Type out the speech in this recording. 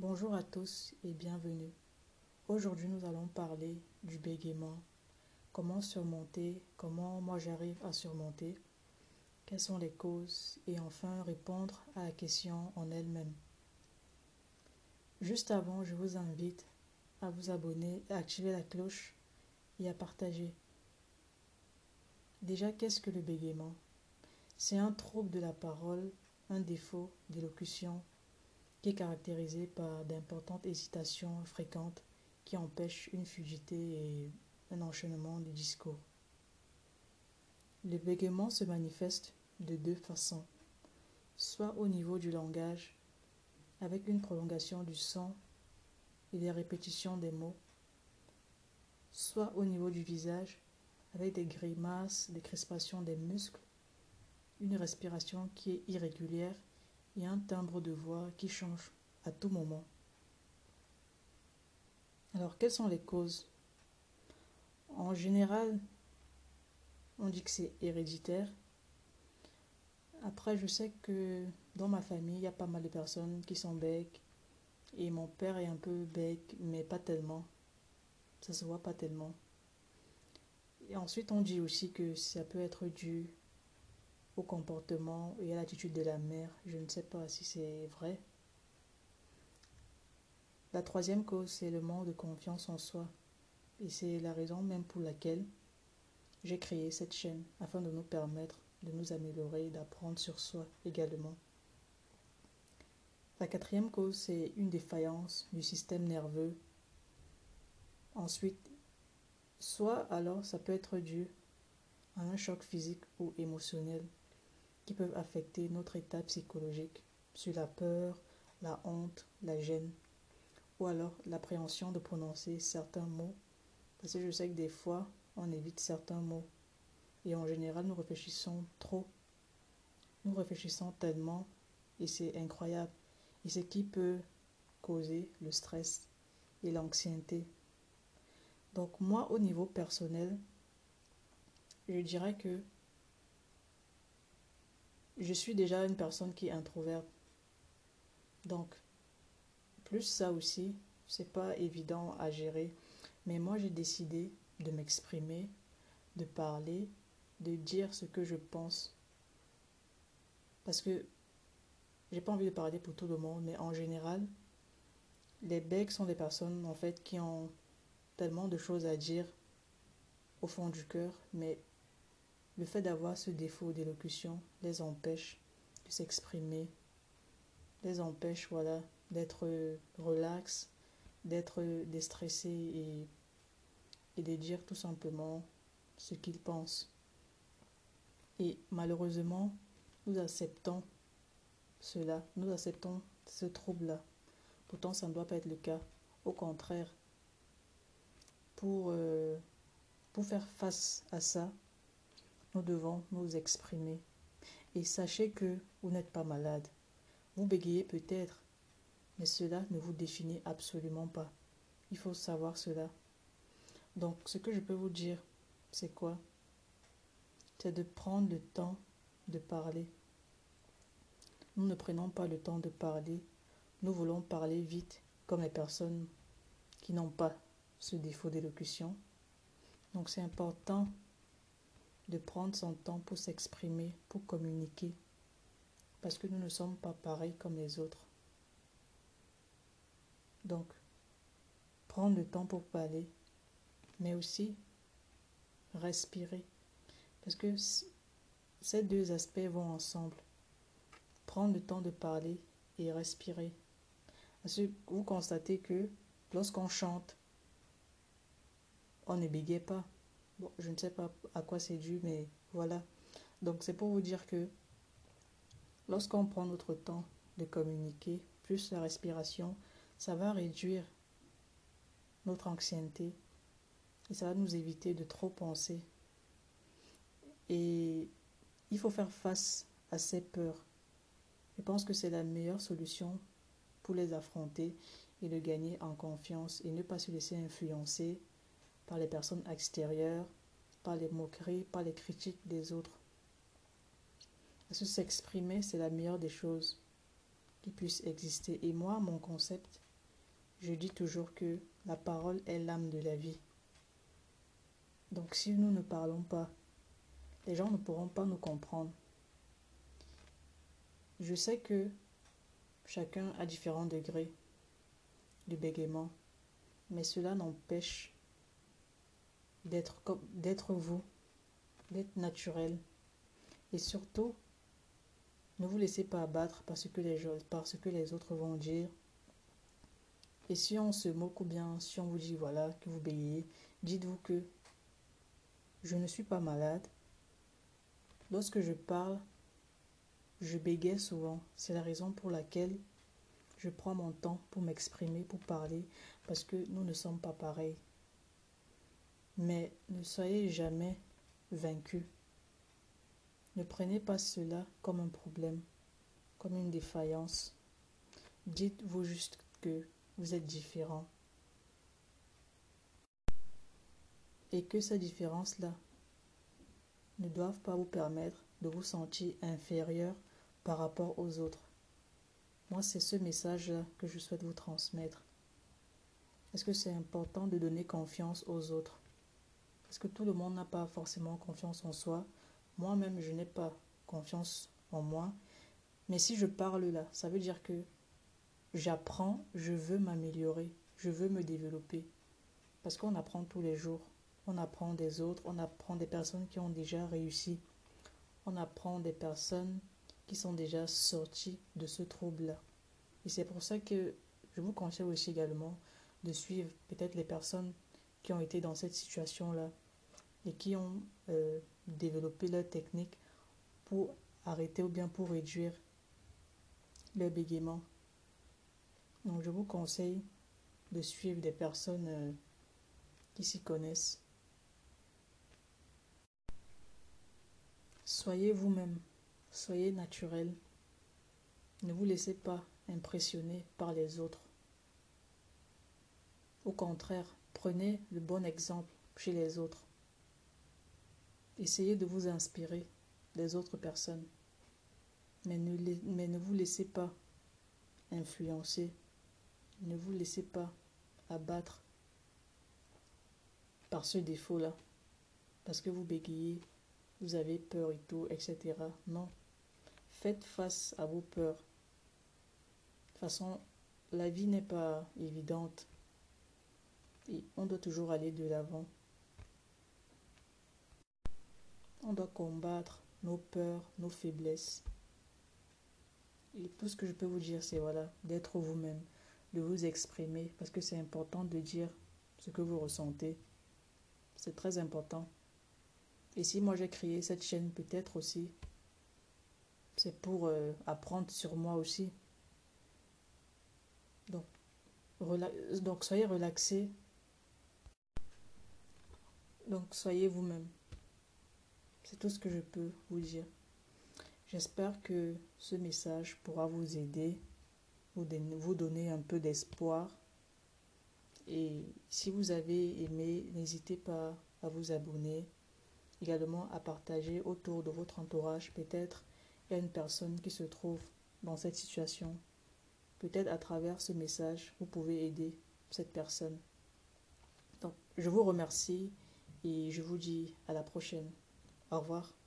Bonjour à tous et bienvenue. Aujourd'hui, nous allons parler du bégaiement. Comment surmonter, comment moi j'arrive à surmonter, quelles sont les causes et enfin répondre à la question en elle-même. Juste avant, je vous invite à vous abonner, à activer la cloche et à partager. Déjà, qu'est-ce que le bégaiement? C'est un trouble de la parole, un défaut d'élocution qui est caractérisé par d'importantes hésitations fréquentes qui empêchent une fugité et un enchaînement de discours. Le bégaiement se manifeste de deux façons, soit au niveau du langage, avec une prolongation du son et des répétitions des mots, soit au niveau du visage, avec des grimaces, des crispations des muscles, une respiration qui est irrégulière un timbre de voix qui change à tout moment. Alors, quelles sont les causes? En général, on dit que c'est héréditaire. Après, je sais que dans ma famille, il y a pas mal de personnes qui sont becs. Et mon père est un peu bec, mais pas tellement. Ça se voit pas tellement. Et ensuite, on dit aussi que ça peut être dû au comportement et à l'attitude de la mère. Je ne sais pas si c'est vrai. La troisième cause, c'est le manque de confiance en soi. Et c'est la raison même pour laquelle j'ai créé cette chaîne, afin de nous permettre de nous améliorer et d'apprendre sur soi également. La quatrième cause, c'est une défaillance du système nerveux. Ensuite, soit alors ça peut être dû à un choc physique ou émotionnel qui peuvent affecter notre état psychologique sur la peur, la honte, la gêne, ou alors l'appréhension de prononcer certains mots. Parce que je sais que des fois, on évite certains mots. Et en général, nous réfléchissons trop. Nous réfléchissons tellement et c'est incroyable. Et ce qui peut causer le stress et l'anxiété. Donc moi, au niveau personnel, je dirais que je suis déjà une personne qui est introverte. Donc, plus ça aussi, c'est pas évident à gérer. Mais moi, j'ai décidé de m'exprimer, de parler, de dire ce que je pense. Parce que j'ai pas envie de parler pour tout le monde, mais en général, les becs sont des personnes en fait qui ont tellement de choses à dire au fond du cœur, mais le fait d'avoir ce défaut d'élocution les empêche de s'exprimer, les empêche voilà, d'être relax, d'être déstressé et, de dire tout simplement ce qu'ils pensent. Et malheureusement, nous acceptons cela, nous acceptons ce trouble-là. Pourtant, ça ne doit pas être le cas. Au contraire, pour, euh, pour faire face à ça, nous devons nous exprimer. Et sachez que vous n'êtes pas malade. Vous bégayez peut-être, mais cela ne vous définit absolument pas. Il faut savoir cela. Donc, ce que je peux vous dire, c'est quoi? C'est de prendre le temps de parler. Nous ne prenons pas le temps de parler. Nous voulons parler vite, comme les personnes qui n'ont pas ce défaut d'élocution. Donc, c'est important de prendre son temps pour s'exprimer, pour communiquer, parce que nous ne sommes pas pareils comme les autres. Donc, prendre le temps pour parler, mais aussi respirer, parce que ces deux aspects vont ensemble. Prendre le temps de parler et respirer. Vous constatez que lorsqu'on chante, on ne bégaye pas. Je ne sais pas à quoi c'est dû, mais voilà. Donc c'est pour vous dire que lorsqu'on prend notre temps de communiquer, plus la respiration, ça va réduire notre anxiété et ça va nous éviter de trop penser. Et il faut faire face à ces peurs. Je pense que c'est la meilleure solution pour les affronter et de gagner en confiance et ne pas se laisser influencer par les personnes extérieures, par les moqueries, par les critiques des autres. Parce que s'exprimer, c'est la meilleure des choses qui puissent exister. Et moi, mon concept, je dis toujours que la parole est l'âme de la vie. Donc si nous ne parlons pas, les gens ne pourront pas nous comprendre. Je sais que chacun a différents degrés de bégaiement, mais cela n'empêche d'être d'être vous, d'être naturel. Et surtout, ne vous laissez pas abattre parce que les, parce que les autres vont dire. Et si on se moque ou bien si on vous dit voilà que vous bégayez, dites-vous que je ne suis pas malade. Lorsque je parle, je bégaye souvent. C'est la raison pour laquelle je prends mon temps pour m'exprimer, pour parler, parce que nous ne sommes pas pareils. Mais ne soyez jamais vaincu. Ne prenez pas cela comme un problème, comme une défaillance. Dites-vous juste que vous êtes différent. Et que ces différences-là ne doivent pas vous permettre de vous sentir inférieur par rapport aux autres. Moi, c'est ce message-là que je souhaite vous transmettre. Est-ce que c'est important de donner confiance aux autres? Parce que tout le monde n'a pas forcément confiance en soi. Moi-même, je n'ai pas confiance en moi. Mais si je parle là, ça veut dire que j'apprends, je veux m'améliorer, je veux me développer. Parce qu'on apprend tous les jours. On apprend des autres, on apprend des personnes qui ont déjà réussi. On apprend des personnes qui sont déjà sorties de ce trouble-là. Et c'est pour ça que je vous conseille aussi également de suivre peut-être les personnes qui ont été dans cette situation-là et qui ont euh, développé leur technique pour arrêter ou bien pour réduire le bégaiement. Donc je vous conseille de suivre des personnes euh, qui s'y connaissent. Soyez vous-même, soyez naturel. Ne vous laissez pas impressionner par les autres. Au contraire, prenez le bon exemple chez les autres. Essayez de vous inspirer des autres personnes. Mais ne, vous laissez pas influencer. Ne vous laissez pas abattre par ce défaut-là. Parce que vous bégayez, vous avez peur et tout, etc. Non. Faites face à vos peurs. De toute façon, la vie n'est pas évidente. On doit toujours aller de l'avant. On doit combattre nos peurs, nos faiblesses. Et tout ce que je peux vous dire, c'est voilà, d'être vous-même, de vous exprimer, parce que c'est important de dire ce que vous ressentez. C'est très important. Et si moi j'ai créé cette chaîne, peut-être aussi, c'est pour euh, apprendre sur moi aussi. Donc, donc soyez relaxés. Donc soyez vous-même. C'est tout ce que je peux vous dire. J'espère que ce message pourra vous aider, vous donner un peu d'espoir. Et si vous avez aimé, n'hésitez pas à vous abonner, également à partager autour de votre entourage. Peut-être il y a une personne qui se trouve dans cette situation. Peut-être à travers ce message, vous pouvez aider cette personne. Donc, je vous remercie et je vous dis à la prochaine. Au revoir.